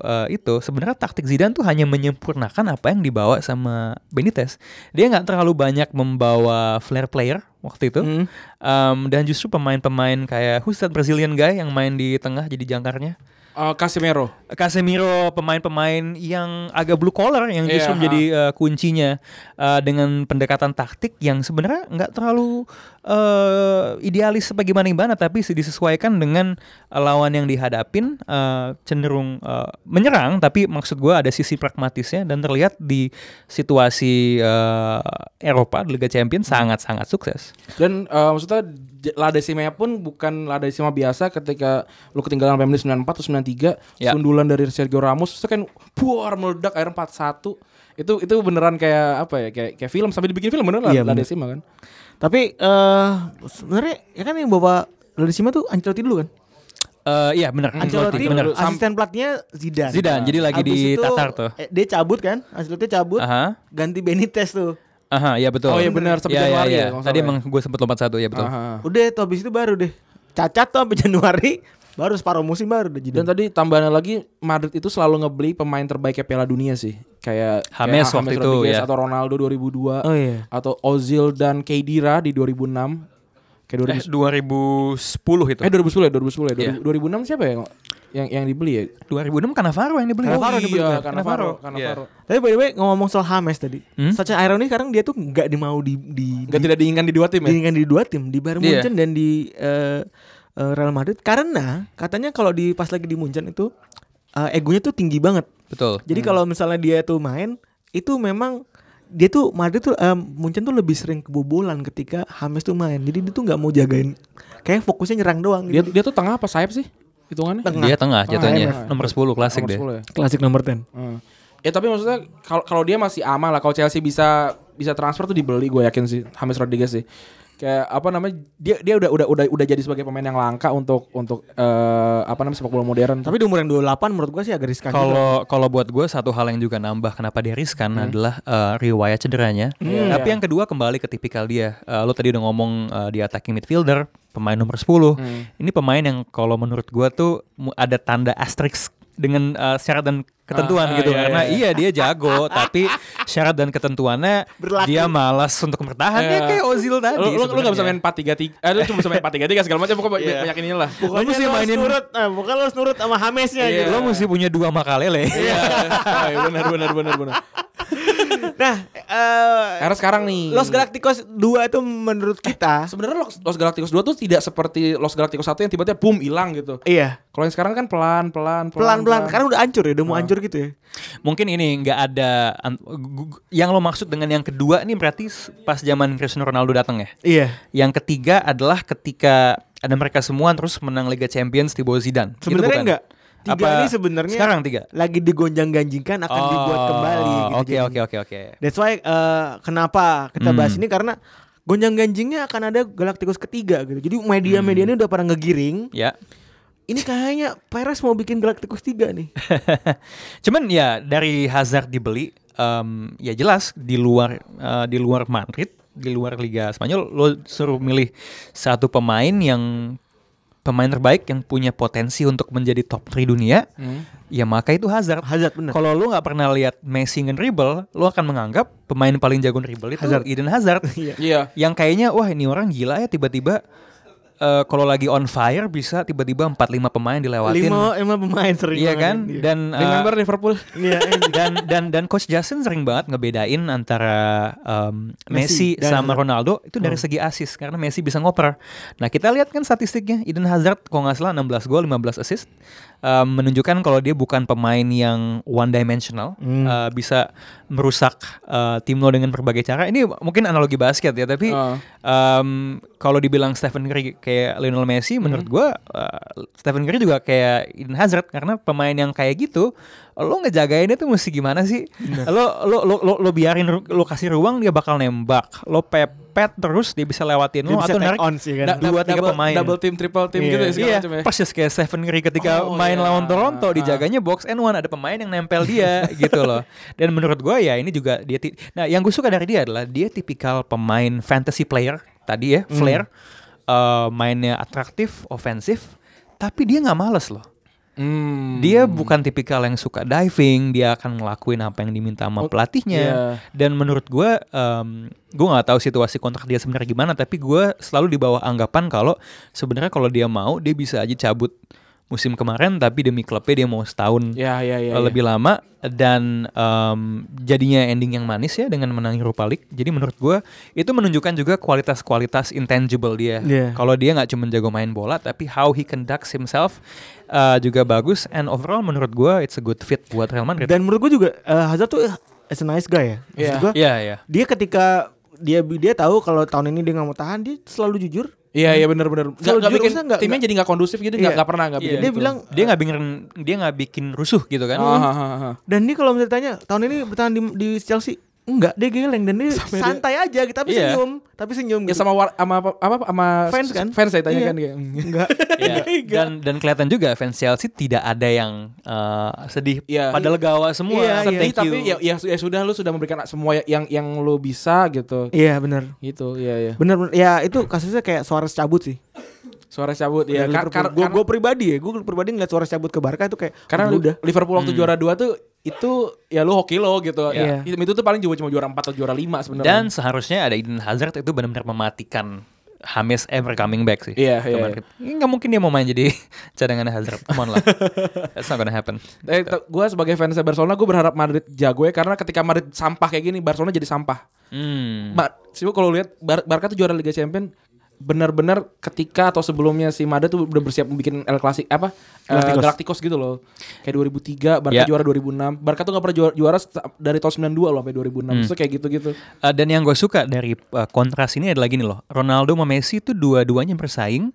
eh, itu sebenarnya taktik Zidane tuh hanya menyempurnakan apa yang dibawa sama Benitez. Dia nggak terlalu banyak membawa flair player waktu itu. Hmm. Em, dan justru pemain-pemain kayak who's that Brazilian guy yang main di tengah jadi jangkarnya. Eh, Casemiro. Casemiro pemain-pemain yang agak blue collar yang justru Iya, menjadi uh, kuncinya uh, dengan pendekatan taktik yang sebenarnya nggak terlalu uh, idealis apa gimana tapi disesuaikan dengan uh, lawan yang dihadapin uh, cenderung uh, menyerang tapi maksud gua ada sisi pragmatisnya dan terlihat di situasi uh, Eropa Liga Champions sangat-sangat sukses. Dan eh, maksudnya J- La Decima pun bukan La Decima biasa ketika lu ketinggalan sampai menit 94 atau 93 Ya. sundulan dari Sergio Ramos itu kan buar meledak akhirnya 4-1. Itu itu beneran kayak apa ya? Kayak kayak film sampai dibikin film beneran Iya, La bener. Decima kan. Tapi eh sebenarnya ya kan yang bawa Ledesima tuh Ancelotti dulu kan. Uh, iya benar. Ancelotti bener. asisten pelatihnya Zidane. Zidane jadi lagi Abis di itu, Tatar tuh. eh, dia cabut kan? Ancelotti cabut, Aha. ganti Benitez tuh. Aha, ya betul. Oh, iya benar, sampai Iya, iya, Januari iya. ya, kalau nggak Tadi salah emang gue sempet lompat satu ya betul. Aha. Udah tuh habis itu baru deh. Cacat tuh sampai Januari, baru separuh musim baru udah Dan tadi tambahan lagi Madrid itu selalu ngebeli pemain terbaiknya Piala Dunia sih. Kayak James kayak waktu itu, Rodriguez ya. atau Ronaldo 2002 Oh iya. atau Ozil dan Kedira di 2006. Kayak Eh, 2000 2010 itu. Eh 2010 ya, 2010 ya. Iya. 2006 siapa ya yang yang dibeli ya? 2006 Cannavaro yang dibeli. Cannavaro oh, iya, kan? Cannavaro, Cannavaro. Cannavaro. Tapi by the way ngomong soal James tadi, Hmm? secara ironi sekarang dia tuh nggak dimau di di, Gak di tidak diinginkan di dua tim ya? diinginkan di dua tim di Bayern Iya. Munchen dan di eh, eh, Real Madrid karena katanya kalau di pas lagi di Munchen itu eh, egonya tuh tinggi banget. Betul. Jadi kalau misalnya dia tuh main itu memang dia tuh Madrid tuh em, Munchen tuh lebih sering kebobolan ketika James tuh main. Jadi dia tuh nggak mau jagain kayak fokusnya nyerang doang Dia gitu. dia tuh tengah apa sayap sih? Hitungannya? Tengah. Dia tengah jatuhnya. iya. Nomor 10 klasik Nomor deh. 10 ya. Klasik nomor 10. Hmm. Ya tapi maksudnya kalau kalau dia masih aman lah. Kalau Chelsea bisa bisa transfer tuh dibeli gue yakin sih James Rodriguez sih. Kayak apa namanya dia dia udah udah udah udah jadi sebagai pemain yang langka untuk untuk eh, apa namanya sepak bola modern. Tapi di umur yang 28 menurut gua sih agak riskan. Kalau kalau buat gue satu hal yang juga nambah kenapa dia riskan adalah eh, riwayat cederanya. Tapi yang kedua kembali ke tipikal dia. Eh, lo tadi udah ngomong eh, dia attacking midfielder, pemain nomor 10. Ini pemain yang kalau menurut gue tuh ada tanda asterisk dengan eh, syarat dan ketentuan Ah, ah, gitu iya, karena iya. iya dia jago tapi syarat dan ketentuannya Berlaku. dia malas untuk bertahan ya Iya. kayak Ozil tadi. lu, lu, lu gak bisa main 4 3 3 eh, lu cuma bisa main 4 3 3 segala macam pokoknya banyak, Iya. banyak ininya lah. Pokoknya mesti lo harus mainin- nurut, eh, bukan harus nurut sama Hamesnya Iya. gitu. Lo mesti punya dua makalele. Iya. Iya, benar benar benar benar. Nah, eh Karena sekarang nih Los Galacticos 2 itu menurut kita Sebenarnya Los, Los Galacticos 2 tuh tidak seperti Los Galacticos 1 yang tiba-tiba boom hilang gitu. iya, Kalau yang sekarang kan pelan pelan pelan-pelan karena udah hancur ya, udah mau hancur gitu ya. Mungkin ini nggak ada yang lo maksud dengan yang kedua ini berarti pas zaman Cristiano Ronaldo datang ya. Iya. Yang ketiga adalah ketika ada mereka semua terus menang Liga Champions di bawah Zidane. Gitu Sebenarnya bukan? enggak. Tiga Apa ini sebenarnya sekarang tiga. lagi digonjang-ganjingkan akan dibuat kembali gitu. Oh, Oke oke oke oke. That's why eh, kenapa kita bahas Hmm. ini karena gonjang-ganjingnya akan ada Galacticos ketiga gitu. Jadi media-media Hmm. ini udah pada ngegiring. Ya. Ini kayaknya Perez mau bikin Galacticos 3 nih. Cuman ya dari Hazard dibeli em, ya jelas di luar eh, di luar Madrid, di luar Liga Spanyol lo suruh milih satu pemain yang pemain terbaik yang punya potensi untuk menjadi top 3 dunia, Hmm. ya maka itu Hazard. Hazard. Kalau lu nggak pernah lihat Messi nge-dribble, lu akan menganggap pemain paling jago dribble itu Hazard. Eden Hazard. Iya. Iya. yang kayaknya wah ini orang gila ya tiba-tiba eh, kalau lagi on fire bisa tiba-tiba 4 5 pemain dilewatin. Lima, lima pemain sering Iya kan? Iya. Dan Dengan member Liverpool. Iya, iya. dan dan dan coach Justin sering banget ngebedain antara um, Messi Messi, dan sama Hazard. Ronaldo itu dari Oh. segi asis karena Messi bisa ngoper. Nah kita lihat kan statistiknya Eden Hazard kalau nggak salah 16 gol 15 assist um, menunjukkan kalau dia bukan pemain yang one dimensional Hmm. uh, bisa merusak uh, tim lo dengan berbagai cara. Ini mungkin analogi basket ya tapi Ah. um, kalau dibilang Stephen Curry kayak Lionel Messi, menurut gua uh, Stephen Curry juga kayak Eden Hazard karena pemain yang kayak gitu, lo ngejagainnya tuh mesti gimana sih? Lo, lo lo lo lo biarin lo kasih ruang dia bakal nembak, lo pepet terus dia bisa lewatin Dia lo bisa atau take narik on sih kan. Da- dua, tiga double, pemain. double team, triple team Iya. gitu ya segala Iya, ya. persis kayak Stephen Curry ketika Oh, main iya. lawan Toronto Ah. dijaganya box and one ada pemain yang nempel dia gitu loh. Dan menurut gue ya ini juga dia Nah, yang gue suka dari dia adalah dia tipikal pemain fantasy player tadi ya, flair. Eh, mainnya atraktif, ofensif, tapi dia nggak males loh. Hmm. Dia bukan tipikal yang suka diving, dia akan ngelakuin apa yang diminta sama Oh, pelatihnya. iya. Dan menurut gue, em, gue nggak tahu situasi kontrak dia sebenarnya gimana, tapi gue selalu di bawah anggapan kalau sebenarnya kalau dia mau, dia bisa aja cabut musim kemarin, tapi demi klubnya dia mau setahun Ya, ya, ya. eh, lebih lama dan em, jadinya ending yang manis ya dengan menang Europa League. Jadi menurut gue itu menunjukkan juga kualitas-kualitas intangible dia. Iya. Kalau dia nggak cuma jago main bola, tapi how he conducts himself eh, juga bagus. And overall menurut gue it's a good fit buat Real Madrid. Dan menurut gue juga eh, Hazard tuh as a nice guy ya. Iya. gua, Iya iya. dia ketika dia dia tahu kalau tahun ini dia nggak mau tahan, dia selalu jujur. Iya, iya Selalu nggak jujur, bikin nggak- timnya nggak- jadi nggak kondusif gitu, nggak Iya. nggak pernah nggak Iya. bikin Dia gitu. bilang Dia nggak bikin dia nggak bikin rusuh gitu kan? Ah, ah, ah. dan dia kalau misalnya tanya tahun ini bertahan di, di Chelsea enggak dia geleng dan dia Sampai dia- santai aja gitu tapi Iya. senyum tapi senyum Ya gitu. sama war, sama apa apa sama Fans kan? Fans saya tanya Iya. kan kayak. enggak Iya. Dan dan kelihatan juga fans Chelsea tidak ada yang eh, sedih Iya. pada legawa semua. Iya, Sedih Thank tapi ya, ya ya sudah lu sudah memberikan semua yang yang lu bisa gitu. iya benar Gitu, iya iya. benar benar. ya itu kasusnya kayak Suarez cabut sih Suara cabut ya. Kar- kar- gue karena- pribadi ya gue pribadi ngeliat Suarez cabut ke Barca itu kayak Karena oh, udah Liverpool waktu juara 2 tuh itu ya lu hoki lo gitu. Iya. Ya. Itu tuh paling juga cuma juara 4 atau juara 5 sebenarnya. Dan seharusnya ada Eden Hazard itu benar-benar mematikan James ever coming back sih. Iya, iya, Madrid. Ini nggak mungkin dia mau main jadi cadangan Hazard. Come on lah. That's not gonna happen. Eh, gue sebagai fans Barcelona gue berharap Madrid jago ya karena ketika Madrid sampah kayak gini Barcelona jadi sampah. Hmm. Ma, sih kalau lihat Bar Barca tuh juara Liga Champion benar-benar ketika atau sebelumnya si Madrid tuh udah bersiap bikin El Clasico apa eh, Galacticos. Galacticos gitu loh. Kayak 2003 Barca Ya. juara 2006. Barca tuh gak pernah juara, juara dari tahun 92 loh sampai 2006. Hmm. So kayak gitu-gitu. Uh, dan yang gue suka dari uh, kontras ini adalah gini loh, Ronaldo sama Messi itu dua-duanya bersaing,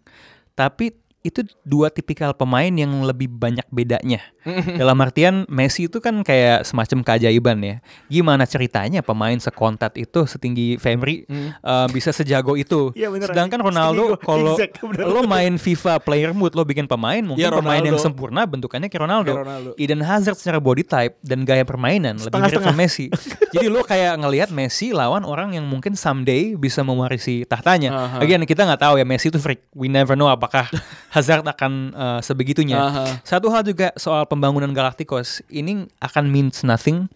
tapi itu dua tipikal pemain yang lebih banyak bedanya. Dalam artian Messi itu kan kayak semacam keajaiban ya. Gimana ceritanya pemain sekontat itu setinggi Femri uh, bisa sejago itu. Bener. Sedangkan Ronaldo kalau Exact, bener. lo main FIFA player mood lo bikin pemain mungkin Iya, pemain yang sempurna bentukannya kayak Ronaldo. Kayak Ronaldo. Eden Hazard secara body type dan gaya permainan lebih mirip sama Messi. Jadi lo kayak ngelihat Messi lawan orang yang mungkin someday bisa mewarisi tahtanya. Aha. Again kita nggak tahu ya Messi itu freak. We never know apakah Hazard akan uh, sebegitunya. Aha. Satu hal juga soal pembangunan Galacticos ini akan means nothing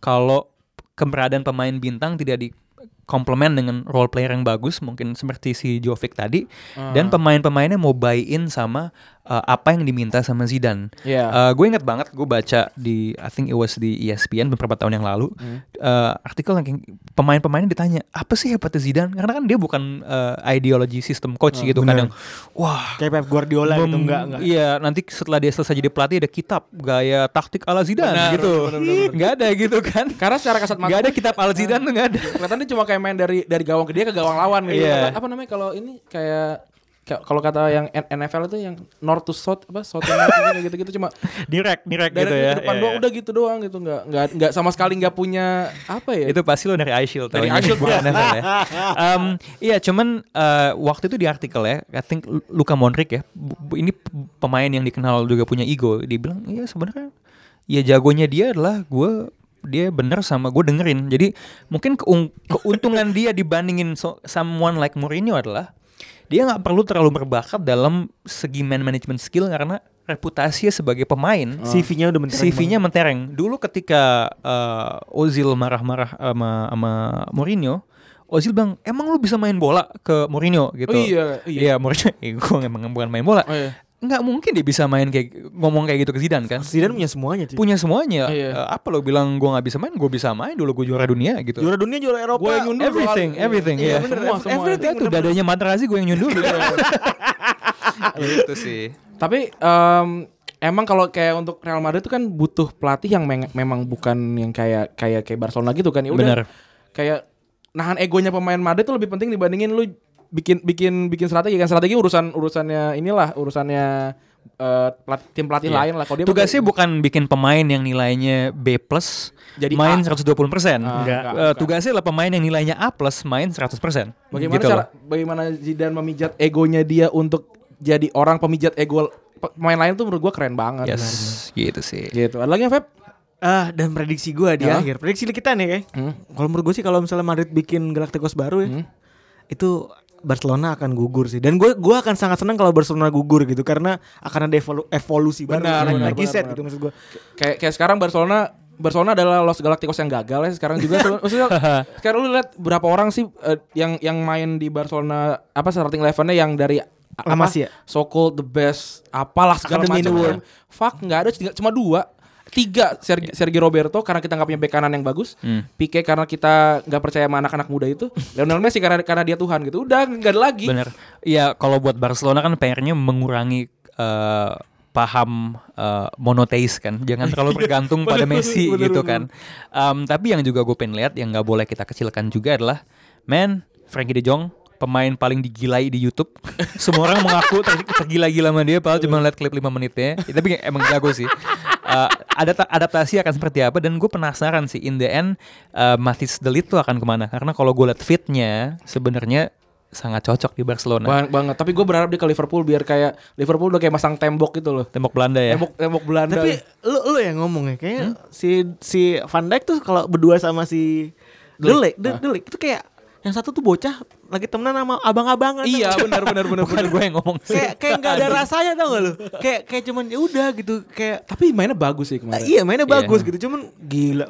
kalau keberadaan pemain bintang tidak di komplement dengan role player yang bagus mungkin seperti si Jovic tadi dan pemain-pemainnya mau buy in sama uh, apa yang diminta sama Zidane. Iya. Uh, gue inget banget gue baca di I think it was di ESPN beberapa tahun yang lalu uh, artikel yang pemain-pemainnya ditanya apa sih hebatnya Zidane karena kan dia bukan uh, ideologi sistem coach gitu kan bener. yang wah kayak Pep Guardiola gitu mem- enggak enggak Iya, nanti setelah dia selesai jadi pelatih ada kitab gaya taktik ala Zidane Benar, gitu. Nggak ada gitu kan. Karena secara kasat mata Nggak ada kitab ala Zidane tuh nggak ada. Kelihatannya cuma kayak main dari dari gawang ke dia ke gawang lawan gitu. Iya. Apa, namanya kalau ini kayak- kalau kata yang NFL itu yang north to south apa south to north gitu, gitu-gitu cuma Direct, direct gitu ya. depan Iya, doang iya. udah gitu doang gitu nggak nggak nggak sama sekali nggak punya apa ya Itu pasti lo dari iShield Dari iShield, ya. Em, iya, cuman eh, waktu itu di artikel ya, I think Luka Modric ya, ini pemain yang dikenal juga punya ego. Dia bilang, iya sebenarnya ya jagonya dia adalah gue dia bener sama gue dengerin. Jadi mungkin keuntungan dia dibandingin so- someone like Mourinho adalah dia nggak perlu terlalu berbakat dalam segi man management skill karena reputasinya sebagai pemain CV-nya udah mentereng CV-nya mentereng. Dulu ketika uh, Ozil marah-marah sama sama Mourinho, Ozil bilang, "Emang lu bisa main bola ke Mourinho?" gitu. Oh iya, iya. Iya, Mourinho, eh, gue emang bukan main bola. Oh, iya. Nggak mungkin dia bisa main kayak ngomong kayak gitu ke Zidane kan. Zidane punya semuanya cuy. Punya semuanya. Iya. Eh, apa lo bilang gue nggak bisa main? Gue bisa main dulu gue juara dunia gitu. Juara dunia juara Eropa. Gua yang nyundul everything, soal- everything, Iya, iya. bener, Semua, semua, everything. Itu dadanya Materazzi gue yang nyundul. itu sih. Tapi em, emang kalau kayak untuk Real Madrid itu kan butuh pelatih yang memang bukan yang kayak kayak kayak Barcelona gitu kan. Ya udah kayak nahan egonya pemain Madrid itu lebih penting dibandingin lu bikin bikin bikin strategi kan strategi urusan urusannya inilah urusannya eh, pelat- tim pelatih Iya. lain lah. Kalau dia Tugasnya bukan bikin pemain yang nilainya B plus Jadi main A. 120 persen. Ah, enggak, tugasnya adalah pemain yang nilainya A plus main 100 persen. Bagaimana Gitu cara loh. bagaimana Zidane memijat egonya dia untuk jadi orang pemijat ego pe- pemain lain tuh menurut gua keren banget. Yes, gitu sih. Gitu. Ada lagi Feb? Ah, dan prediksi gua di Ya. akhir. Prediksi kita nih, kayak. Hmm. Kalau menurut gue sih kalau misalnya Madrid bikin Galacticos baru ya, Hmm. itu Barcelona akan gugur sih. Dan gue gua akan sangat senang kalau Barcelona gugur gitu karena akan ada evolu- evolusi baru. Benar, benar, lagi benar, set benar. gitu maksud gue. Kayak kayak sekarang Barcelona Barcelona adalah Los Galacticos yang gagal ya sekarang juga maksudnya sekarang lu lihat berapa orang sih eh, yang yang main di Barcelona apa starting elevennya yang dari a- La apa, Masia. so called the best apalah segala macam world. fuck nggak ada cuma dua tiga Sergi, Sergi Roberto karena kita nggak punya bek kanan yang bagus Hmm. Pique karena kita nggak percaya sama anak-anak muda itu Lionel Messi karena karena dia Tuhan gitu udah nggak ada lagi Bener. Ya kalau buat Barcelona kan PR-nya mengurangi eh, paham eh, monoteis kan. Jangan terlalu bergantung pada Messi bener, gitu bener. kan. Em, tapi yang juga gue pengen lihat yang nggak boleh kita kecilkan juga adalah, man, Frankie De Jong pemain paling digilai di YouTube. Semua orang mengaku ter- tergila-gila sama dia, padahal cuma lihat klip 5 menitnya. Ya, tapi emang jago sih. Eh, ada adaptasi akan seperti apa dan gue penasaran sih in the end uh, Mathis Delit tuh akan ke mana? Karena kalau gue liat fitnya sebenarnya sangat cocok di Barcelona. Bang- banget. Tapi gue berharap dia ke Liverpool biar kayak Liverpool udah kayak masang tembok gitu loh. Tembok Belanda ya? Tembok tembok Belanda. Tapi lu lu yang ngomong ya kayaknya si si Van Dijk tuh kalau berdua sama si Delik, De- Delik itu kayak yang satu tuh bocah lagi temenan sama abang-abangan. iya benar benar benar bukan gue yang ngomong kayak kayak nggak ada rasanya tau gak lu? Kayak kayak cuman ya udah gitu kayak tapi mainnya bagus sih Nah, kemarin iya mainnya Iya. bagus gitu cuman gila.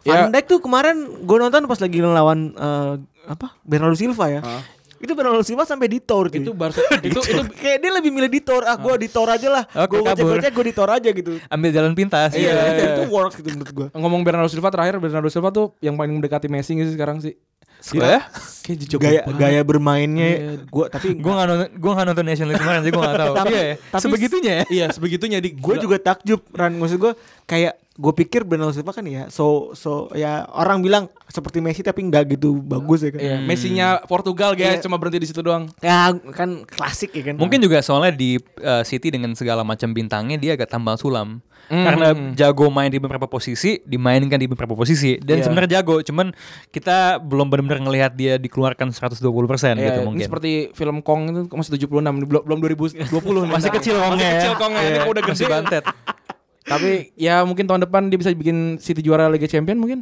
Ya. Van Dijk tuh kemarin gue nonton pas lagi ngelawan eh, apa Bernardo Silva ya. Hah? Itu Bernardo Silva sampai di Tor cuy. itu Barca itu itu kayak dia lebih milih di Tor. Ah gue di Tor aja lah. Gue kabur. gocek gue di Tor aja gitu. ambil jalan pintas Iya, Iya. itu works gitu menurut gue. ngomong Bernardo Silva terakhir Bernardo Silva tuh yang paling mendekati Messi sih sekarang sih ya? Kayak jago Gaya banget. gaya bermainnya. Gue tapi gue nggak nonton gue nggak nonton Nation League kemarin jadi gue nggak tahu. Tapi- iya ya tapi- sebegitunya ya. iya sebegitunya. Di gue juga takjub Ran. Maksud gue kayak gue pikir Bernardo Silva kan ya so so ya orang bilang seperti Messi tapi nggak gitu bagus ya kan Iya, Messi-nya Portugal guys, Iya. cuma berhenti di situ doang. ya kan klasik ya kan Mungkin juga soalnya di uh, City dengan segala macam bintangnya dia agak tambal sulam. Hmm. Karena jago main di beberapa posisi, dimainkan di beberapa posisi dan Iya. sebenarnya jago, cuman kita belum benar-benar ngelihat dia dikeluarkan 120% gitu Iya, mungkin. Ini seperti film Kong itu masih 76 belum belum 2020 nih. masih kecil Masih Kongnya kecil ya. Kongnya. Ini Iya, kok udah masih gede. bantet. Tapi ya mungkin tahun depan dia bisa bikin City juara Liga Champion mungkin.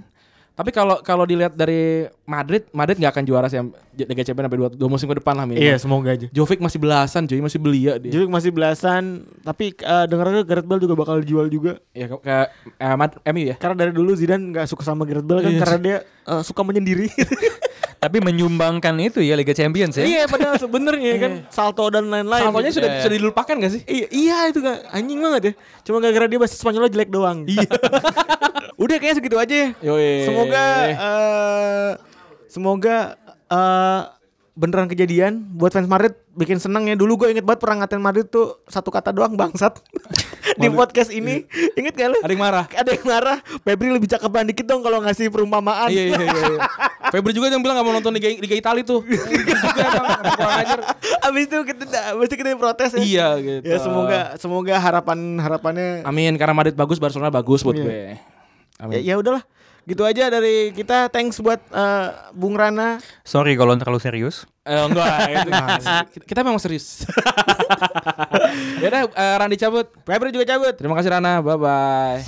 Tapi kalau kalau dilihat dari Madrid, Madrid nggak akan juara sih Liga Champion sampai dua, dua musim ke depan lah minimal. iya semoga aja Jovic masih belasan, cuy masih belia dia. Jadi masih belasan tapi uh, dengar Gareth Bale juga bakal dijual juga Ya ke, ke eh, Mad- MU ya. karena dari dulu Zidane nggak suka sama Gareth Bale kan Iya. karena dia uh, suka menyendiri Tapi menyumbangkan itu ya Liga Champions ya. iya padahal sebenarnya kan salto dan lain-lain Saltonya gitu. sudah Iya. sudah dilupakan gak sih? Iya, iya itu gak anjing banget ya. Cuma gara-gara dia bahasa Spanyolnya jelek doang. Iya. Udah kayaknya segitu aja ya. Yoi. Semoga eh semoga eh beneran kejadian buat fans Madrid bikin seneng ya. Dulu gue inget banget perang ngatain Madrid tuh satu kata doang bangsat. Di podcast ini inget gak lu? Ada yang marah. Ada yang marah. Febri lebih cakepan dikit dong kalau ngasih perumpamaan. iya iya iya. iya. Febri juga yang bilang gak mau nonton Liga, Liga Italia tuh. juga emang. Abis itu kita abis itu kita protes ya. Iya gitu. Ya semoga semoga harapan harapannya Amin karena Madrid bagus Barcelona bagus buat Iya. gue. Amin. ya, ya udahlah. Gitu aja dari kita. Thanks buat eh, Bung Rana. Sorry kalau terlalu serius. Eh, enggak, itu kita, kita memang serius. ya udah eh, Randi cabut. Febri juga cabut. Terima kasih Rana. Bye bye.